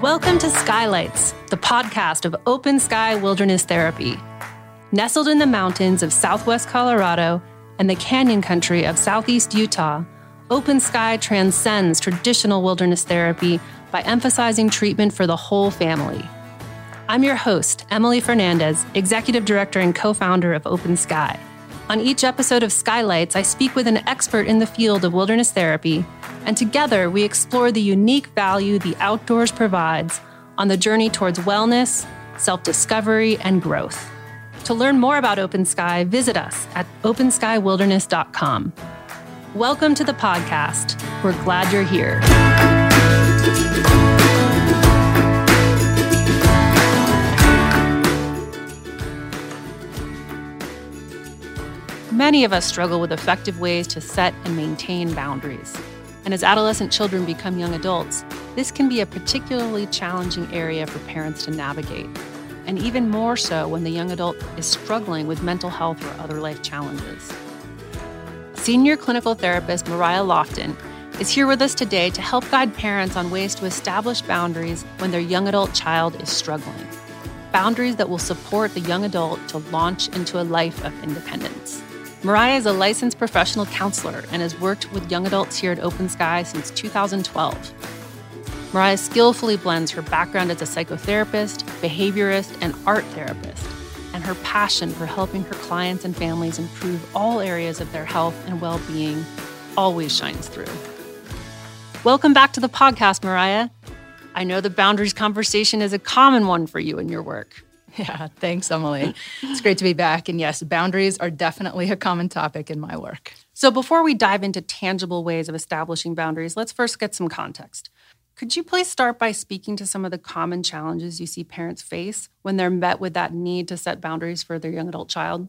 Welcome to Skylights, the podcast of Open Sky Wilderness Therapy. Nestled in the mountains of southwest Colorado and the canyon country of southeast Utah, Open Sky transcends traditional wilderness therapy by emphasizing treatment for the whole family. I'm your host, Emily Fernandez, Executive Director and co founder of Open Sky. On each episode of Skylights, I speak with an expert in the field of wilderness therapy, and together we explore the unique value the outdoors provides on the journey towards wellness, self discovery, and growth. To learn more about Open Sky, visit us at openskywilderness.com. Welcome to the podcast. We're glad you're here. Many of us struggle with effective ways to set and maintain boundaries. And as adolescent children become young adults, this can be a particularly challenging area for parents to navigate. And even more so when the young adult is struggling with mental health or other life challenges. Senior clinical therapist Mariah Lofton is here with us today to help guide parents on ways to establish boundaries when their young adult child is struggling. Boundaries that will support the young adult to launch into a life of independence. Mariah is a licensed professional counselor and has worked with young adults here at Open Sky since 2012. Mariah skillfully blends her background as a psychotherapist, behaviorist, and art therapist, and her passion for helping her clients and families improve all areas of their health and well being always shines through. Welcome back to the podcast, Mariah. I know the boundaries conversation is a common one for you in your work. Yeah, thanks, Emily. it's great to be back. And yes, boundaries are definitely a common topic in my work. So, before we dive into tangible ways of establishing boundaries, let's first get some context. Could you please start by speaking to some of the common challenges you see parents face when they're met with that need to set boundaries for their young adult child?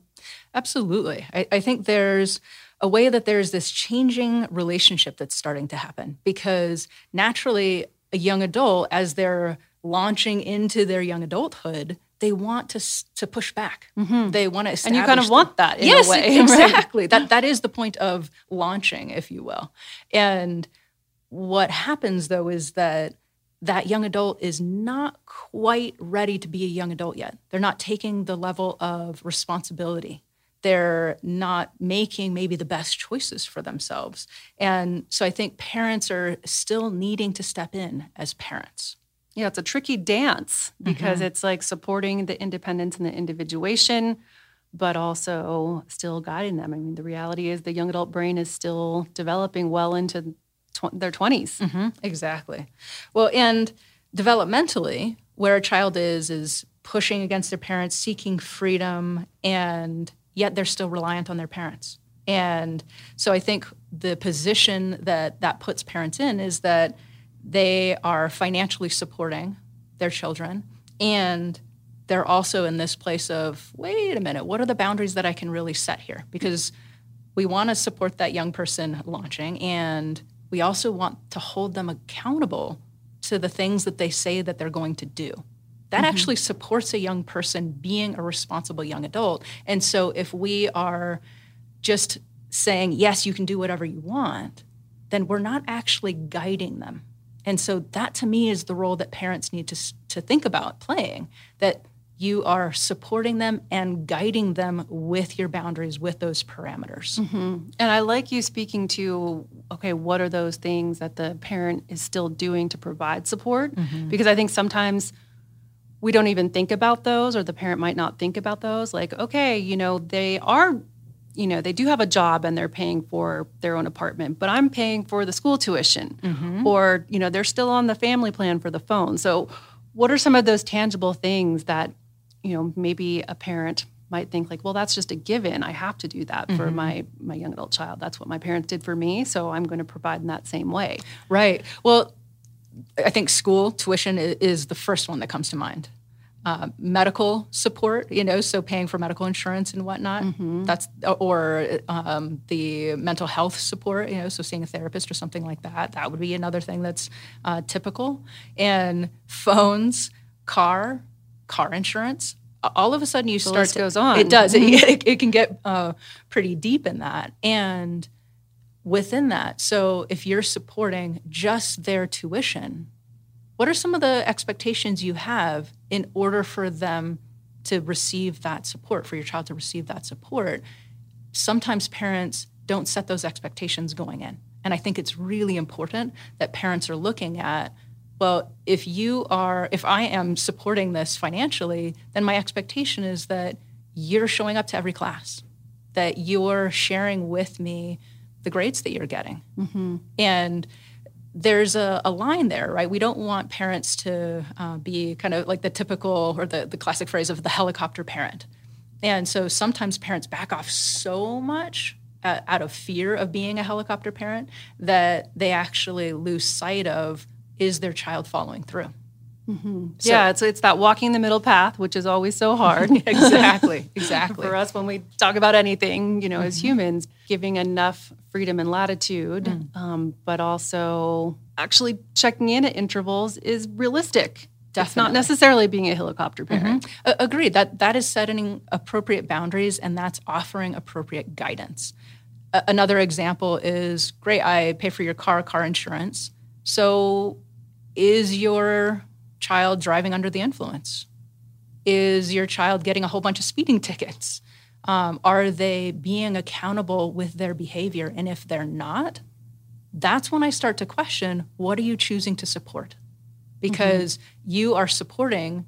Absolutely. I, I think there's a way that there's this changing relationship that's starting to happen because naturally, a young adult, as they're launching into their young adulthood, they want to to push back. Mm-hmm. They want to and you kind of them. want that in yes, a way. exactly. that that is the point of launching, if you will. And what happens though is that that young adult is not quite ready to be a young adult yet. They're not taking the level of responsibility. They're not making maybe the best choices for themselves. And so I think parents are still needing to step in as parents. Yeah, it's a tricky dance because mm-hmm. it's like supporting the independence and the individuation, but also still guiding them. I mean, the reality is the young adult brain is still developing well into tw- their 20s. Mm-hmm. Exactly. Well, and developmentally, where a child is, is pushing against their parents, seeking freedom, and yet they're still reliant on their parents. And so I think the position that that puts parents in is that they are financially supporting their children. And they're also in this place of wait a minute what are the boundaries that i can really set here? Because we want to support that young person launching and we also want to hold them accountable to the things that they say that they're going to do. That mm-hmm. actually supports a young person being a responsible young adult. And so if we are just saying yes you can do whatever you want then we're not actually guiding them and so that to me is the role that parents need to, to think about playing that you are supporting them and guiding them with your boundaries, with those parameters. Mm-hmm. And I like you speaking to okay, what are those things that the parent is still doing to provide support? Mm-hmm. Because I think sometimes we don't even think about those, or the parent might not think about those. Like, okay, you know, they are you know they do have a job and they're paying for their own apartment but i'm paying for the school tuition. Mm-hmm. or you know they're still on the family plan for the phone. So what are some of those tangible things that you know maybe a parent might think like well that's just a given. I have to do that mm-hmm. for my my young adult child. That's what my parents did for me so i'm going to provide in that same way. Right. Well i think school tuition is the first one that comes to mind uh, medical support, you know, so paying for medical insurance and whatnot. Mm-hmm. That's or um, the mental health support, you know, so seeing a therapist or something like that. That would be another thing that's uh, typical. And phones, car, car insurance. All of a sudden, you the start. To, goes on. It does. Mm-hmm. It, it, can get uh, pretty deep in that, and within that, so if you're supporting just their tuition what are some of the expectations you have in order for them to receive that support, for your child to receive that support? Sometimes parents don't set those expectations going in. And I think it's really important that parents are looking at well, if you are, if I am supporting this financially, then my expectation is that you're showing up to every class, that you're sharing with me the grades that you're getting. Mm-hmm. And there's a, a, line there, right? We don't want parents to uh, be kind of like the typical or the, the classic phrase of the helicopter parent. And so sometimes parents back off so much uh, out of fear of being a helicopter parent that they actually lose sight of is their child following through? Mm-hmm. So, yeah, it's it's that walking the middle path, which is always so hard. exactly, exactly. For us, when we talk about anything, you know, mm-hmm. as humans, giving enough freedom and latitude, mm. um, but also actually checking in at intervals is realistic. Definitely. It's not necessarily being a helicopter parent. Mm-hmm. agreed. That that is setting appropriate boundaries, and that's offering appropriate guidance. Another example is great. I pay for your car, car insurance. So is your child driving under the influence? Is your child getting a whole bunch of speeding tickets? Um, are they being accountable with their behavior? And if they're not, that's when I start to question what are you choosing to support? Because mm-hmm. you are supporting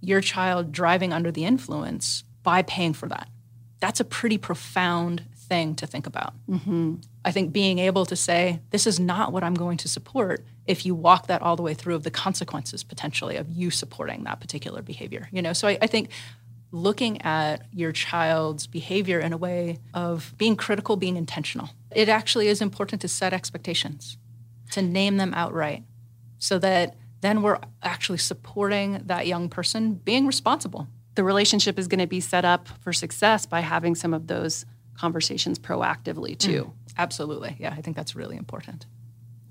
your child driving under the influence by paying for that. That's a pretty profound thing to think about. Mm-hmm. I think being able to say, this is not what I'm going to support if you walk that all the way through of the consequences potentially of you supporting that particular behavior. You know, so I, I think looking at your child's behavior in a way of being critical, being intentional. It actually is important to set expectations, to name them outright, so that then we're actually supporting that young person being responsible. The relationship is going to be set up for success by having some of those conversations proactively too. Mm, absolutely. Yeah, I think that's really important.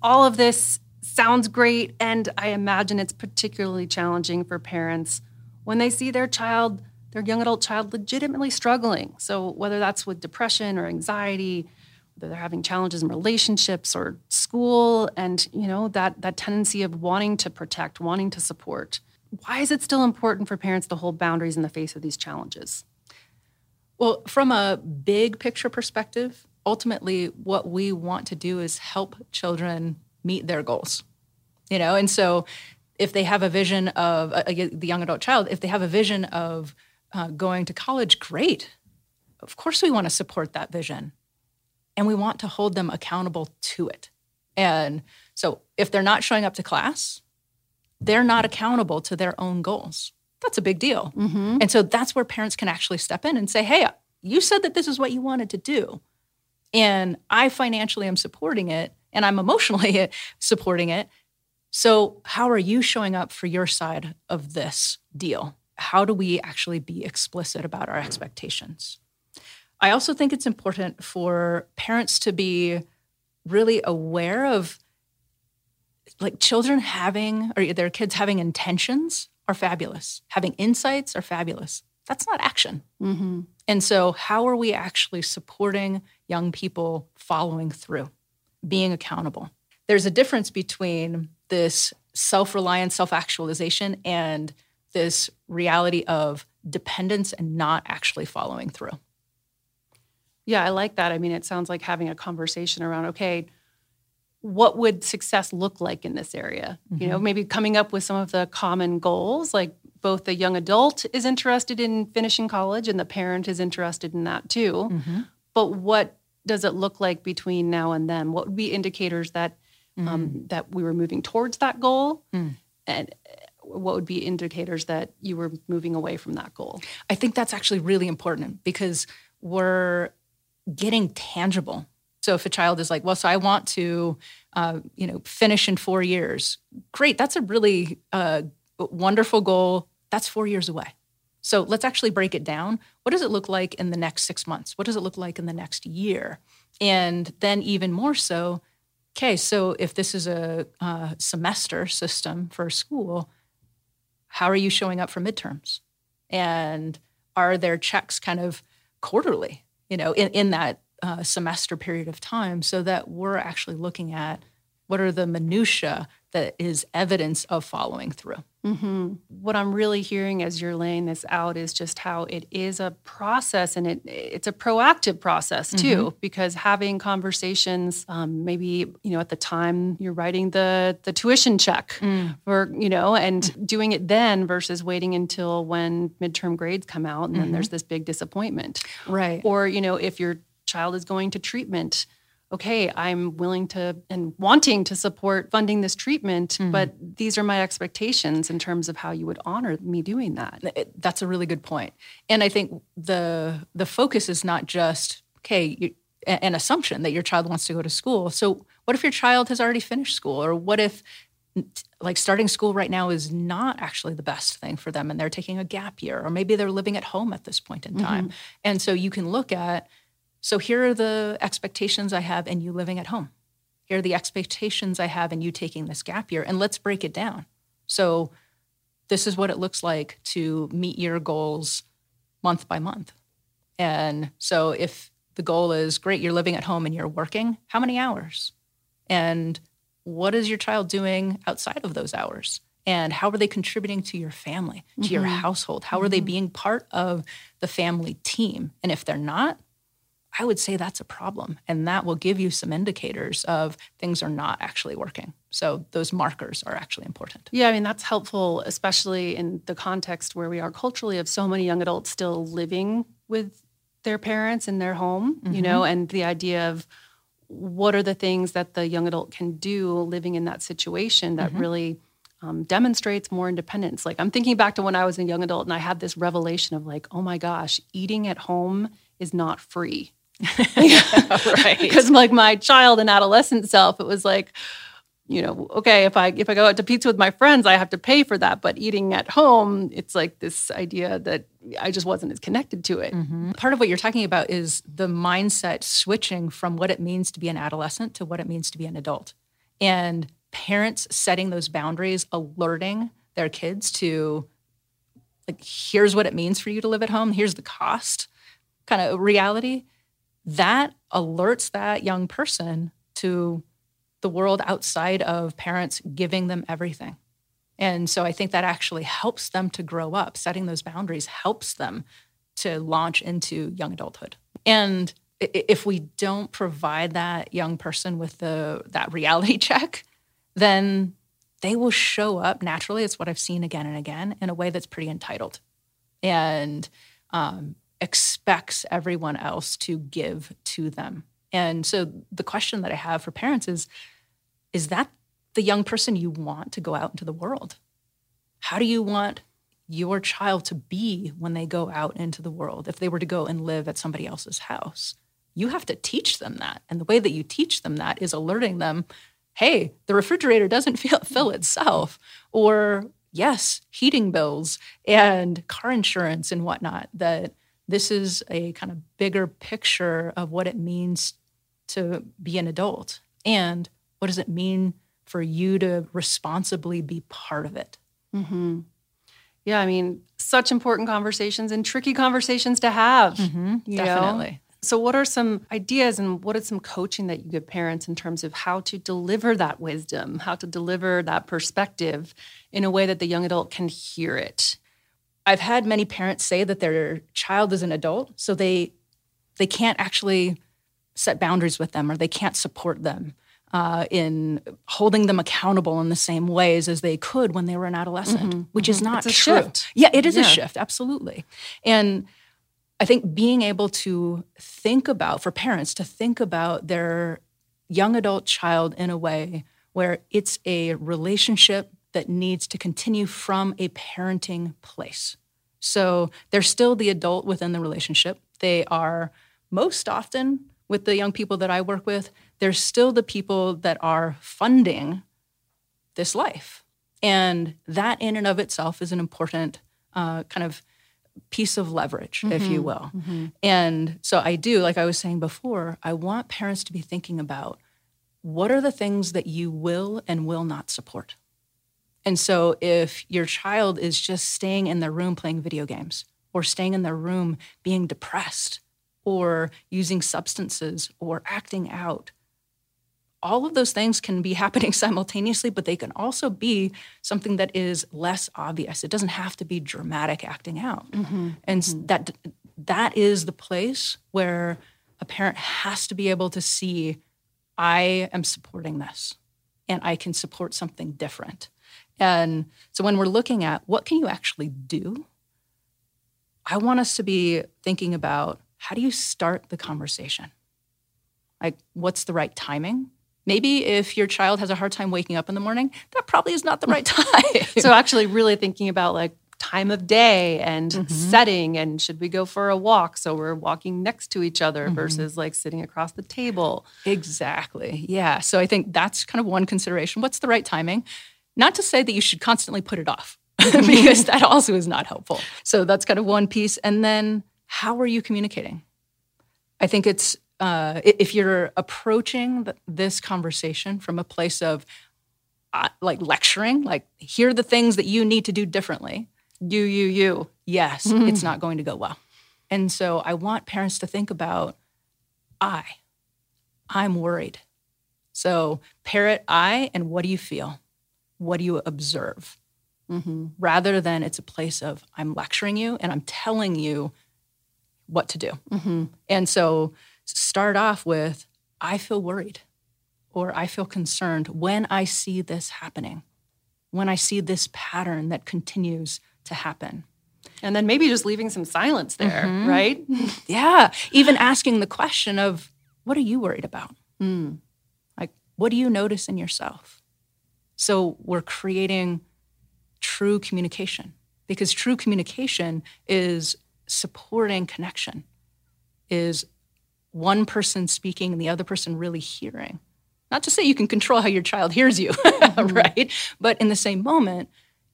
All of this sounds great, and I imagine it's particularly challenging for parents when they see their child, their young adult child, legitimately struggling. So, whether that's with depression or anxiety, whether they're having challenges in relationships or school, and you know that that tendency of wanting to protect, wanting to support. Why is it still important for parents to hold boundaries in the face of these challenges? Well, from a big picture perspective, ultimately what we want to do is help children meet their goals. You know, and so if they have a vision of uh, the young adult child, if they have a vision of uh, going to college, great. Of course, we want to support that vision and we want to hold them accountable to it. And so if they're not showing up to class, they're not accountable to their own goals that's a big deal. Mm-hmm. And so that's where parents can actually step in and say, hey, you said that this is what you wanted to do. And I financially am supporting it and I'm emotionally supporting it. So, how are you showing up for your side of this deal? How do we actually be explicit about our expectations? I also think it's important for parents to be really aware of like children having or their kids having intentions are fabulous. Having insights are fabulous. That's not action. Mm-hmm. And so, how are we actually supporting young people following through, being accountable? There's a difference between this self reliance, self actualization, and this reality of dependence and not actually following through. Yeah, I like that. I mean, it sounds like having a conversation around, okay, what would success look like in this area? Mm-hmm. You know, mm-hmm. maybe coming up with some of the common goals, like both the young adult is interested in finishing college and the parent is interested in that too. Mm-hmm. But what does it look like between now and then? What would be indicators that um, mm-hmm. um, that we were moving towards that goal, mm. and uh, what would be indicators that you were moving away from that goal? I think that's actually really important because we're getting tangible so if a child is like, well, so I want to, uh, you know, finish in four years, great. That's a really uh, wonderful goal. That's four years away. So let's actually break it down. What does it look like in the next six months? What does it look like in the next year? And then even more so, okay, so if this is a, semester system for school, how are you showing up for midterms? And are there checks kind of quarterly, you know, in, in that uh, semester period of time so that we're actually looking at what are the minutia that is evidence of following through. Mm-hmm. What I'm really hearing as you're laying this out is just how it is a process, and it it's a proactive process too. Mm-hmm. Because having conversations, um, maybe you know at the time you're writing the the tuition check, mm. or you know, and mm. doing it then versus waiting until when midterm grades come out, and mm-hmm. then there's this big disappointment, right? Or you know, if your child is going to treatment okay, I'm willing to and wanting to support funding this treatment, mm-hmm. but these are my expectations in terms of how you would honor me doing that. That's a really good point. And I think the the focus is not just okay, you, an assumption that your child wants to go to school. So what if your child has already finished school or what if like starting school right now is not actually the best thing for them and they're taking a gap year or maybe they're living at home at this point in time. Mm-hmm. And so you can look at so here are the expectations I have and you living at home. Here are the expectations I have and you taking this gap year. And let's break it down. So this is what it looks like to meet your goals month by month. And so if the goal is great, you're living at home and you're working, how many hours? And what is your child doing outside of those hours? And how are they contributing to your family, to mm-hmm. your household? How mm-hmm. are they mm-hmm. being part of the family team? And if they're not, I would say that's a problem. And that will give you some indicators of things are not actually working. So those markers are actually important. Yeah, I mean, that's helpful, especially in the context where we are culturally of so many young adults still living with their parents in their home, mm-hmm. you know, and the idea of what are the things that the young adult can do living in that situation that mm-hmm. really um, demonstrates more independence. Like I'm thinking back to when I was a young adult and I had this revelation of like, oh my gosh, eating at home is not free. right. Because like my child and adolescent self, it was like, you know, okay, if I if I go out to pizza with my friends, I have to pay for that. But eating at home, it's like this idea that I just wasn't as connected to it. Mm-hmm. Part of what you're talking about is the mindset switching from what it means to be an adolescent to what it means to be an adult. And parents setting those boundaries, alerting their kids to like here's what it means for you to live at home, here's the cost kind of reality that alerts that young person to the world outside of parents giving them everything. And so I think that actually helps them to grow up. Setting those boundaries helps them to launch into young adulthood. And if we don't provide that young person with the that reality check, then they will show up naturally. It's what I've seen again and again in a way that's pretty entitled. And um, expects everyone else to give to them. And so the question that I have for parents is is that the young person you want to go out into the world? How do you want your child to be when they go out into the world if they were to go and live at somebody else's house? You have to teach them that. And the way that you teach them that is alerting them hey, the refrigerator doesn't feel, fill itself. Or, yes, heating bills and car insurance and whatnot, that this is a kind of bigger picture of what it means to be an adult and what does it mean for you to responsibly be part of it. Mm-hmm. Yeah, I mean, such important conversations and tricky conversations to have. Mm-hmm, definitely. Know? So, what are some ideas and what is some coaching that you give parents in terms of how to deliver that wisdom, how to deliver that perspective in a way that the young adult can hear it I've had many parents say that their child is an adult, so they they can't actually set boundaries with them or they can't support them uh, in holding them accountable in the same ways as they could when they were an adolescent, mm-hmm, which mm-hmm. is not it's true. Shift. Yeah, it is yeah. a shift, absolutely. And I think being able to think about, for parents to think about their young adult child in a way where it's a relationship that needs to continue from a parenting place. So they're still the adult within the relationship. They are most often with the young people that I work with, they're still the people that are funding this life. And that, in and of itself, is an important uh, kind of piece of leverage, mm-hmm. if you mm-hmm. will. Mm-hmm. And so I do, like I was saying before, I want parents to be thinking about what are the things that you will and will not support. And so if your child is just staying in their room playing video games or staying in their room being depressed or using substances or acting out, all of those things can be happening simultaneously, but they can also be something that is less obvious. It doesn't have to be dramatic acting out. Mm-hmm. And mm-hmm. that that is the place where a parent has to be able to see I am supporting this and I can support something different. And so when we're looking at what can you actually do, I want us to be thinking about how do you start the conversation? Like, what's the right timing? Maybe if your child has a hard time waking up in the morning, that probably is not the right time. so, actually, really thinking about like time of day and mm-hmm. setting and should we go for a walk so we're walking next to each other mm-hmm. versus like sitting across the table exactly yeah so i think that's kind of one consideration what's the right timing not to say that you should constantly put it off because that also is not helpful so that's kind of one piece and then how are you communicating i think it's uh, if you're approaching the, this conversation from a place of uh, like lecturing, like here are the things that you need to do differently. You, you, you. Yes, mm-hmm. it's not going to go well. And so I want parents to think about I. I'm worried. So parrot I, and what do you feel? What do you observe? Mm-hmm. Rather than it's a place of I'm lecturing you and I'm telling you what to do. Mm-hmm. And so start off with, I feel worried or I feel concerned when I see this happening, when I see this pattern that continues to happen. And then maybe just leaving some silence there, mm-hmm. right? yeah. Even asking the question of, what are you worried about? Mm. Like, what do you notice in yourself? So we're creating true communication because true communication is supporting connection, is one person speaking and the other person really hearing. Not to say you can control how your child hears you, mm-hmm. right? But in the same moment,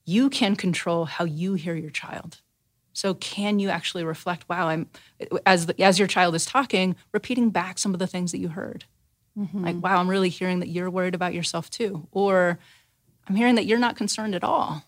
you can control how you hear your child. So can you actually reflect, wow, I'm as the, as your child is talking, repeating back some of the things that you heard. Mm-hmm. Like, wow, I'm really hearing that you're worried about yourself too. Or I'm hearing that you're not concerned at all.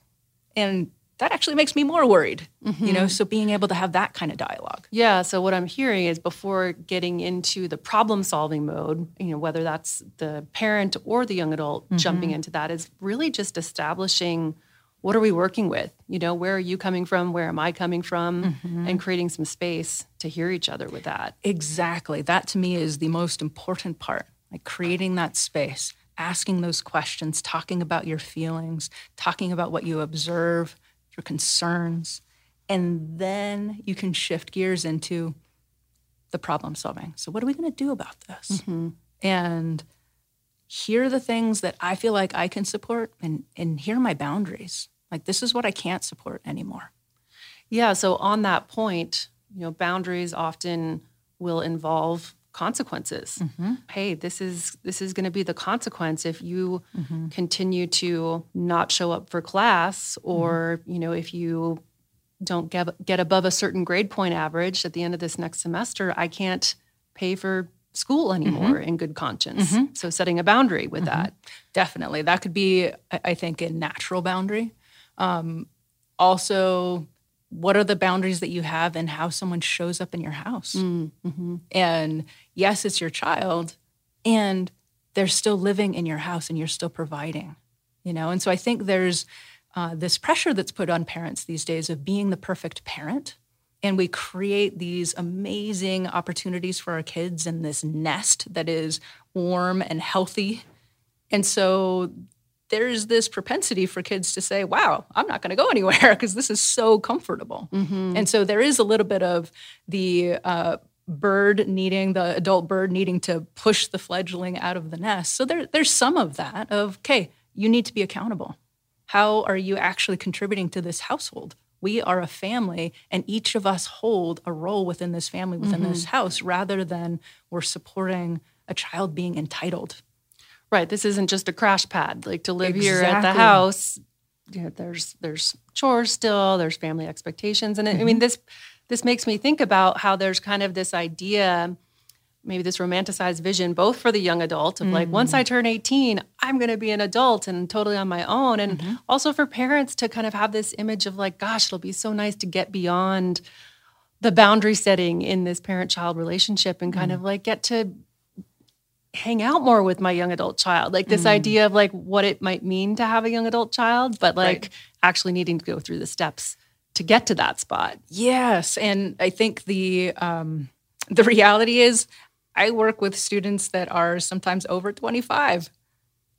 And that actually makes me more worried mm-hmm. you know so being able to have that kind of dialogue yeah so what i'm hearing is before getting into the problem solving mode you know whether that's the parent or the young adult mm-hmm. jumping into that is really just establishing what are we working with you know where are you coming from where am i coming from mm-hmm. and creating some space to hear each other with that exactly that to me is the most important part like creating that space asking those questions talking about your feelings talking about what you observe your concerns, and then you can shift gears into the problem solving. So, what are we going to do about this? Mm-hmm. And here are the things that I feel like I can support, and, and here are my boundaries. Like, this is what I can't support anymore. Yeah. So, on that point, you know, boundaries often will involve consequences. Mm-hmm. Hey, this is this is going to be the consequence if you mm-hmm. continue to not show up for class or, mm-hmm. you know, if you don't get get above a certain grade point average at the end of this next semester, I can't pay for school anymore mm-hmm. in good conscience. Mm-hmm. So setting a boundary with mm-hmm. that. Definitely. That could be I think a natural boundary. Um, also what are the boundaries that you have and how someone shows up in your house. Mm-hmm. And yes, it's your child, and they're still living in your house and you're still providing, you know? And so I think there's uh, this pressure that's put on parents these days of being the perfect parent. And we create these amazing opportunities for our kids in this nest that is warm and healthy. And so there's this propensity for kids to say, wow, I'm not going to go anywhere because this is so comfortable. Mm-hmm. And so there is a little bit of the uh, bird needing, the adult bird needing to push the fledgling out of the nest. So there, there's some of that of, okay, you need to be accountable. How are you actually contributing to this household? We are a family, and each of us hold a role within this family, within mm-hmm. this house, rather than we're supporting a child being entitled Right. This isn't just a crash pad. Like to live exactly. here at the house, you know, there's there's chores still, there's family expectations. And mm-hmm. I mean this this makes me think about how there's kind of this idea, maybe this romanticized vision, both for the young adult of mm-hmm. like, once I mm-hmm. turn 18, I'm going to be an adult and totally on my own. And mm-hmm. also for parents to kind of have this image of like, gosh, it'll be so nice to get beyond the boundary setting in this parent child relationship and kind mm-hmm. of like get to hang out more with my young adult child. Like this mm. idea of like what it might mean to have a young adult child, but like right. actually needing to go through the steps to get to that spot. Yes, and I think the um, the reality is I work with students that are sometimes over 25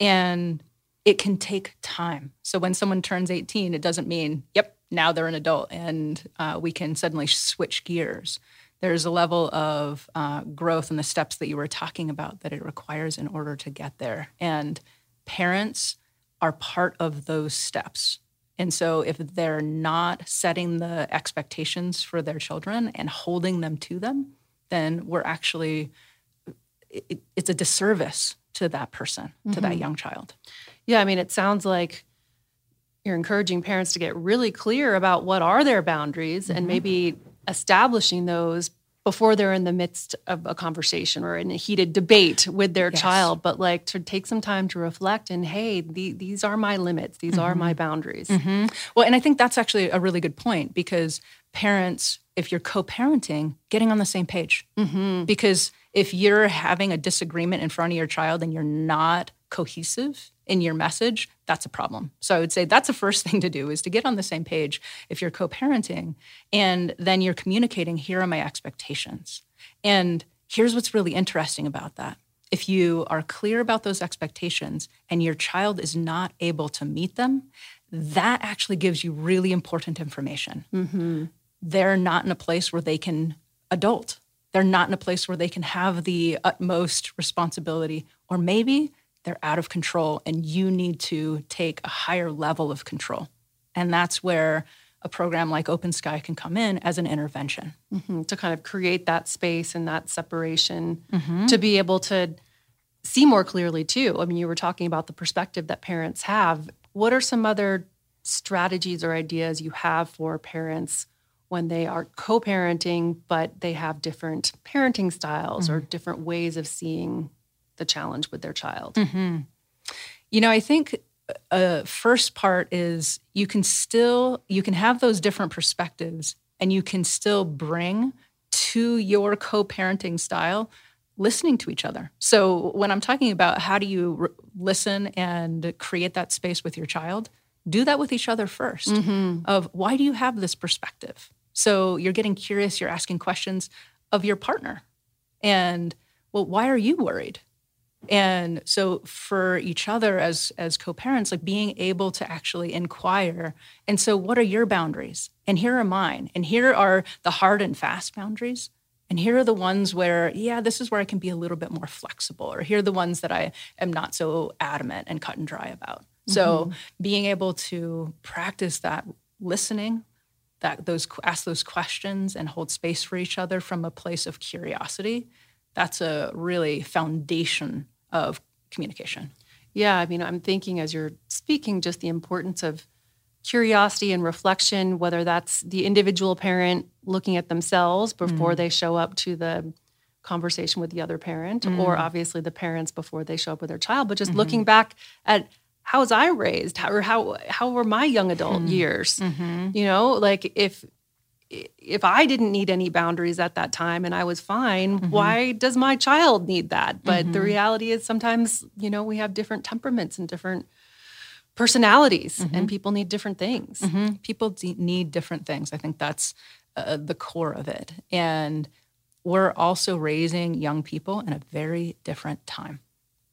and it can take time. So when someone turns 18, it doesn't mean, yep, now they're an adult and uh, we can suddenly switch gears. There's a level of uh, growth in the steps that you were talking about that it requires in order to get there. And parents are part of those steps. And so if they're not setting the expectations for their children and holding them to them, then we're actually, it, it's a disservice to that person, mm-hmm. to that mm-hmm. young child. Yeah, I mean, it sounds like you're encouraging parents to get really clear about what are their boundaries mm-hmm. and maybe establishing those before they're in the midst of a conversation or in a heated debate with their yes. child but like to take some time to reflect and hey the, these are my limits these mm-hmm. are my boundaries mm-hmm. well and i think that's actually a really good point because parents if you're co-parenting getting on the same page mm-hmm. because if you're having a disagreement in front of your child and you're not cohesive in your message, that's a problem. So I would say that's the first thing to do is to get on the same page if you're co-parenting and then you're communicating here are my expectations. And here's what's really interesting about that. If you are clear about those expectations and your child is not able to meet them, that actually gives you really important information. Mm-hmm. They're not in a place where they can adult. They're not in a place where they can have the utmost responsibility, or maybe they're out of control and you need to take a higher level of control. And that's where a program like Open Sky can come in as an intervention. Mm-hmm. To kind of create that space and that separation mm-hmm. to be able to see more clearly, too. I mean, you were talking about the perspective that parents have. What are some other strategies or ideas you have for parents when they are co parenting, but they have different parenting styles mm-hmm. or different ways of seeing the challenge with their child? Mm-hmm. You know, I think a uh, first part is you can still you can have those different perspectives and you can still bring to your co-parenting style listening to each other. So when I'm talking about how do you re- listen and create that space with your child, do that with each other 1st mm-hmm. of why do you have this perspective? So you're getting curious, you're asking questions of your partner. And well, why are you worried? And so for each other as as co-parents like being able to actually inquire and so what are your boundaries? And here are mine. And here are the hard and fast boundaries. And here are the ones where yeah this is where i can be a little bit more flexible. Or here are the ones that i am not so adamant and cut and dry about. Mm-hmm. so being able to practice that listening that those ask those questions and hold space for each other from a place of curiosity that's a really foundation of communication. Yeah, I mean, I'm thinking as you're speaking, just the importance of curiosity and reflection, whether that's the individual parent looking at themselves before mm. they show up to the conversation with the other parent, mm. or obviously the parents before they show up with their child, but just mm-hmm. looking back at how was I raised, how, or how how were my young adult mm. years? Mm-hmm. You know, like if if I didn't need any boundaries at that time and I was fine, mm-hmm. why does my child need that? But mm-hmm. the reality is sometimes, you know, we have different temperaments and different personalities mm-hmm. and people need different things. Mm-hmm. People need different things. I think that's uh, the core of it. And we're also raising young people in a very different time.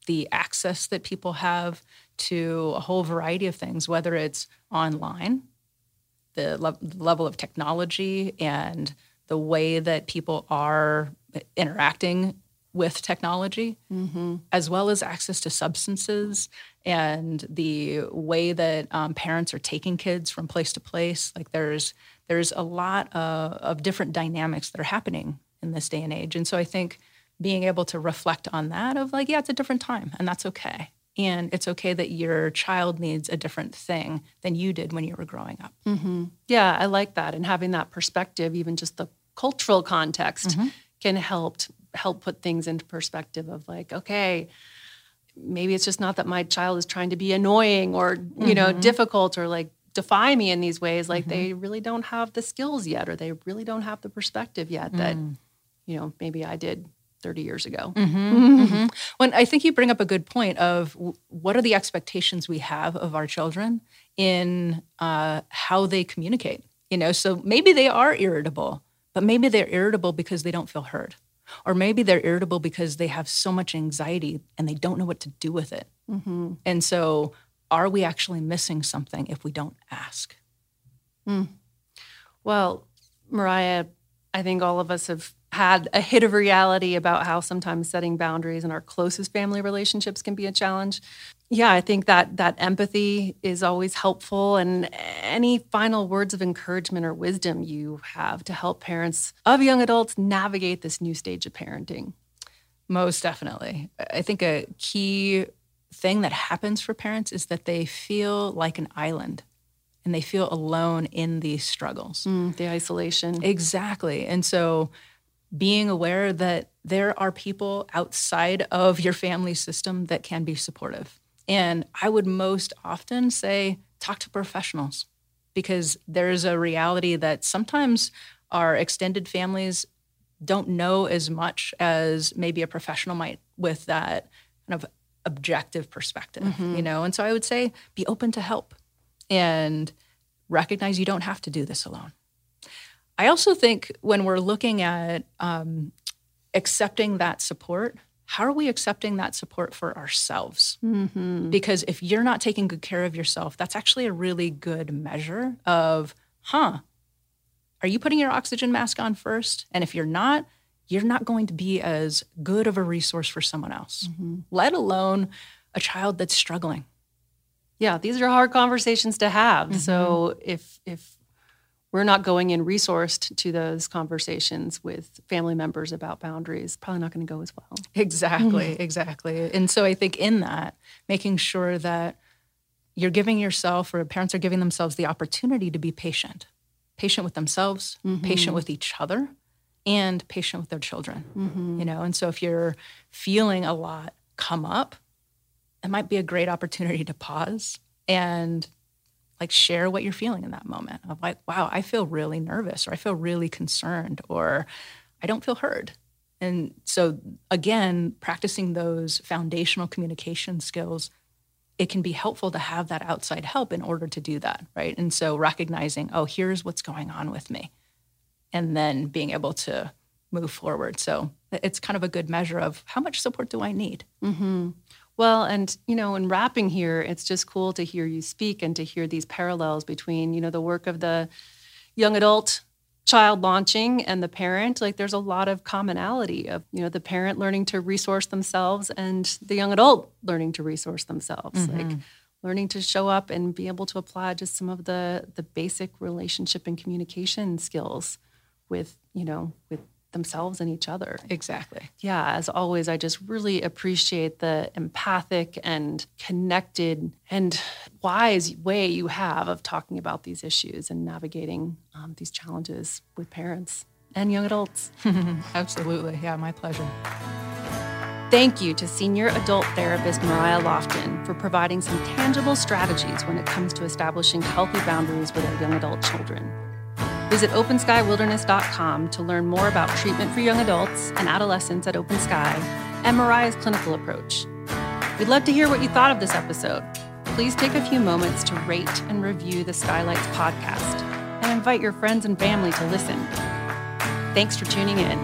The access that people have to a whole variety of things, whether it's online, the le- level of technology and the way that people are interacting with technology, mm-hmm. as well as access to substances and the way that um, parents are taking kids from place to place. Like there's there's a lot of, of different dynamics that are happening in this day and age, and so I think being able to reflect on that of like, yeah, it's a different time, and that's okay and it's okay that your child needs a different thing than you did when you were growing up. Mm-hmm. Yeah, I like that, and having that perspective, even just the cultural context, mm-hmm. can help help put things into perspective. Of like, okay, maybe it's just not that my child is trying to be annoying or you mm-hmm. know difficult or like defy me in these ways. Like they mm-hmm. really don't have the skills yet, or they really don't have the perspective yet that mm. you know maybe I did 30 years ago. Mm-hmm, mm-hmm. When I think you bring up a good point of what are the expectations we have of our children in uh, how they communicate. You know, so maybe they are irritable, but maybe they're irritable because they don't feel heard, or maybe they're irritable because they have so much anxiety and they don't know what to do with it. Mm-hmm. And so, are we actually missing something if we don't ask? Mm. Well, Mariah, I think all of us have had a hit of reality about how sometimes setting boundaries in our closest family relationships can be a challenge. Yeah, I think that that empathy is always helpful and any final words of encouragement or wisdom you have to help parents of young adults navigate this new stage of parenting. Most definitely. I think a key thing that happens for parents is that they feel like an island and they feel alone in these struggles. Mm, the isolation. Exactly. And so being aware that there are people outside of your family system that can be supportive. And I would most often say talk to professionals because there's a reality that sometimes our extended families don't know as much as maybe a professional might with that kind of objective perspective, mm-hmm. you know? And so I would say be open to help and recognize you don't have to do this alone. I also think when we're looking at um, accepting that support, how are we accepting that support for ourselves? Mm-hmm. Because if you're not taking good care of yourself, that's actually a really good measure of, huh, are you putting your oxygen mask on first? And if you're not, you're not going to be as good of a resource for someone else, mm-hmm. let alone a child that's struggling. Yeah, these are hard conversations to have. Mm-hmm. So if if we're not going in resourced to those conversations with family members about boundaries probably not going to go as well. Exactly exactly. And so i think in that making sure that you're giving yourself or parents are giving themselves the opportunity to be patient. Patient with themselves mm-hmm. patient with each other and patient with their children mm-hmm. you know? And so if you're feeling a lot come up it might be a great opportunity to pause and like share what you're feeling in that moment of like wow i feel really nervous or i feel really concerned or i don't feel heard. And so again practicing those foundational communication skills it can be helpful to have that outside help in order to do that right? And so recognizing oh here's what's going on with me and then being able to move forward. So it's kind of a good measure of how much support do i need? Mm-hmm. Well, and you know, in wrapping here, it's just cool to hear you speak and to hear these parallels between, you know, the work of the young adult child launching and the parent. Like there's a lot of commonality of, you know, the parent learning to resource themselves and the young adult learning to resource themselves. Mm-hmm. Like learning to show up and be able to apply just some of the the basic relationship and communication skills with, you know, with themselves and each other. Exactly. Yeah, as always, I just really appreciate the empathic and connected and wise way you have of talking about these issues and navigating um, these challenges with parents and young adults. Absolutely. Yeah, my pleasure. Thank you to senior adult therapist Mariah Lofton for providing some tangible strategies when it comes to establishing healthy boundaries with our young adult children. Visit openskywilderness.com to learn more about treatment for young adults and adolescents at Open Sky and Mariah's clinical approach. We'd love to hear what you thought of this episode. Please take a few moments to rate and review the Skylights podcast and invite your friends and family to listen. Thanks for tuning in.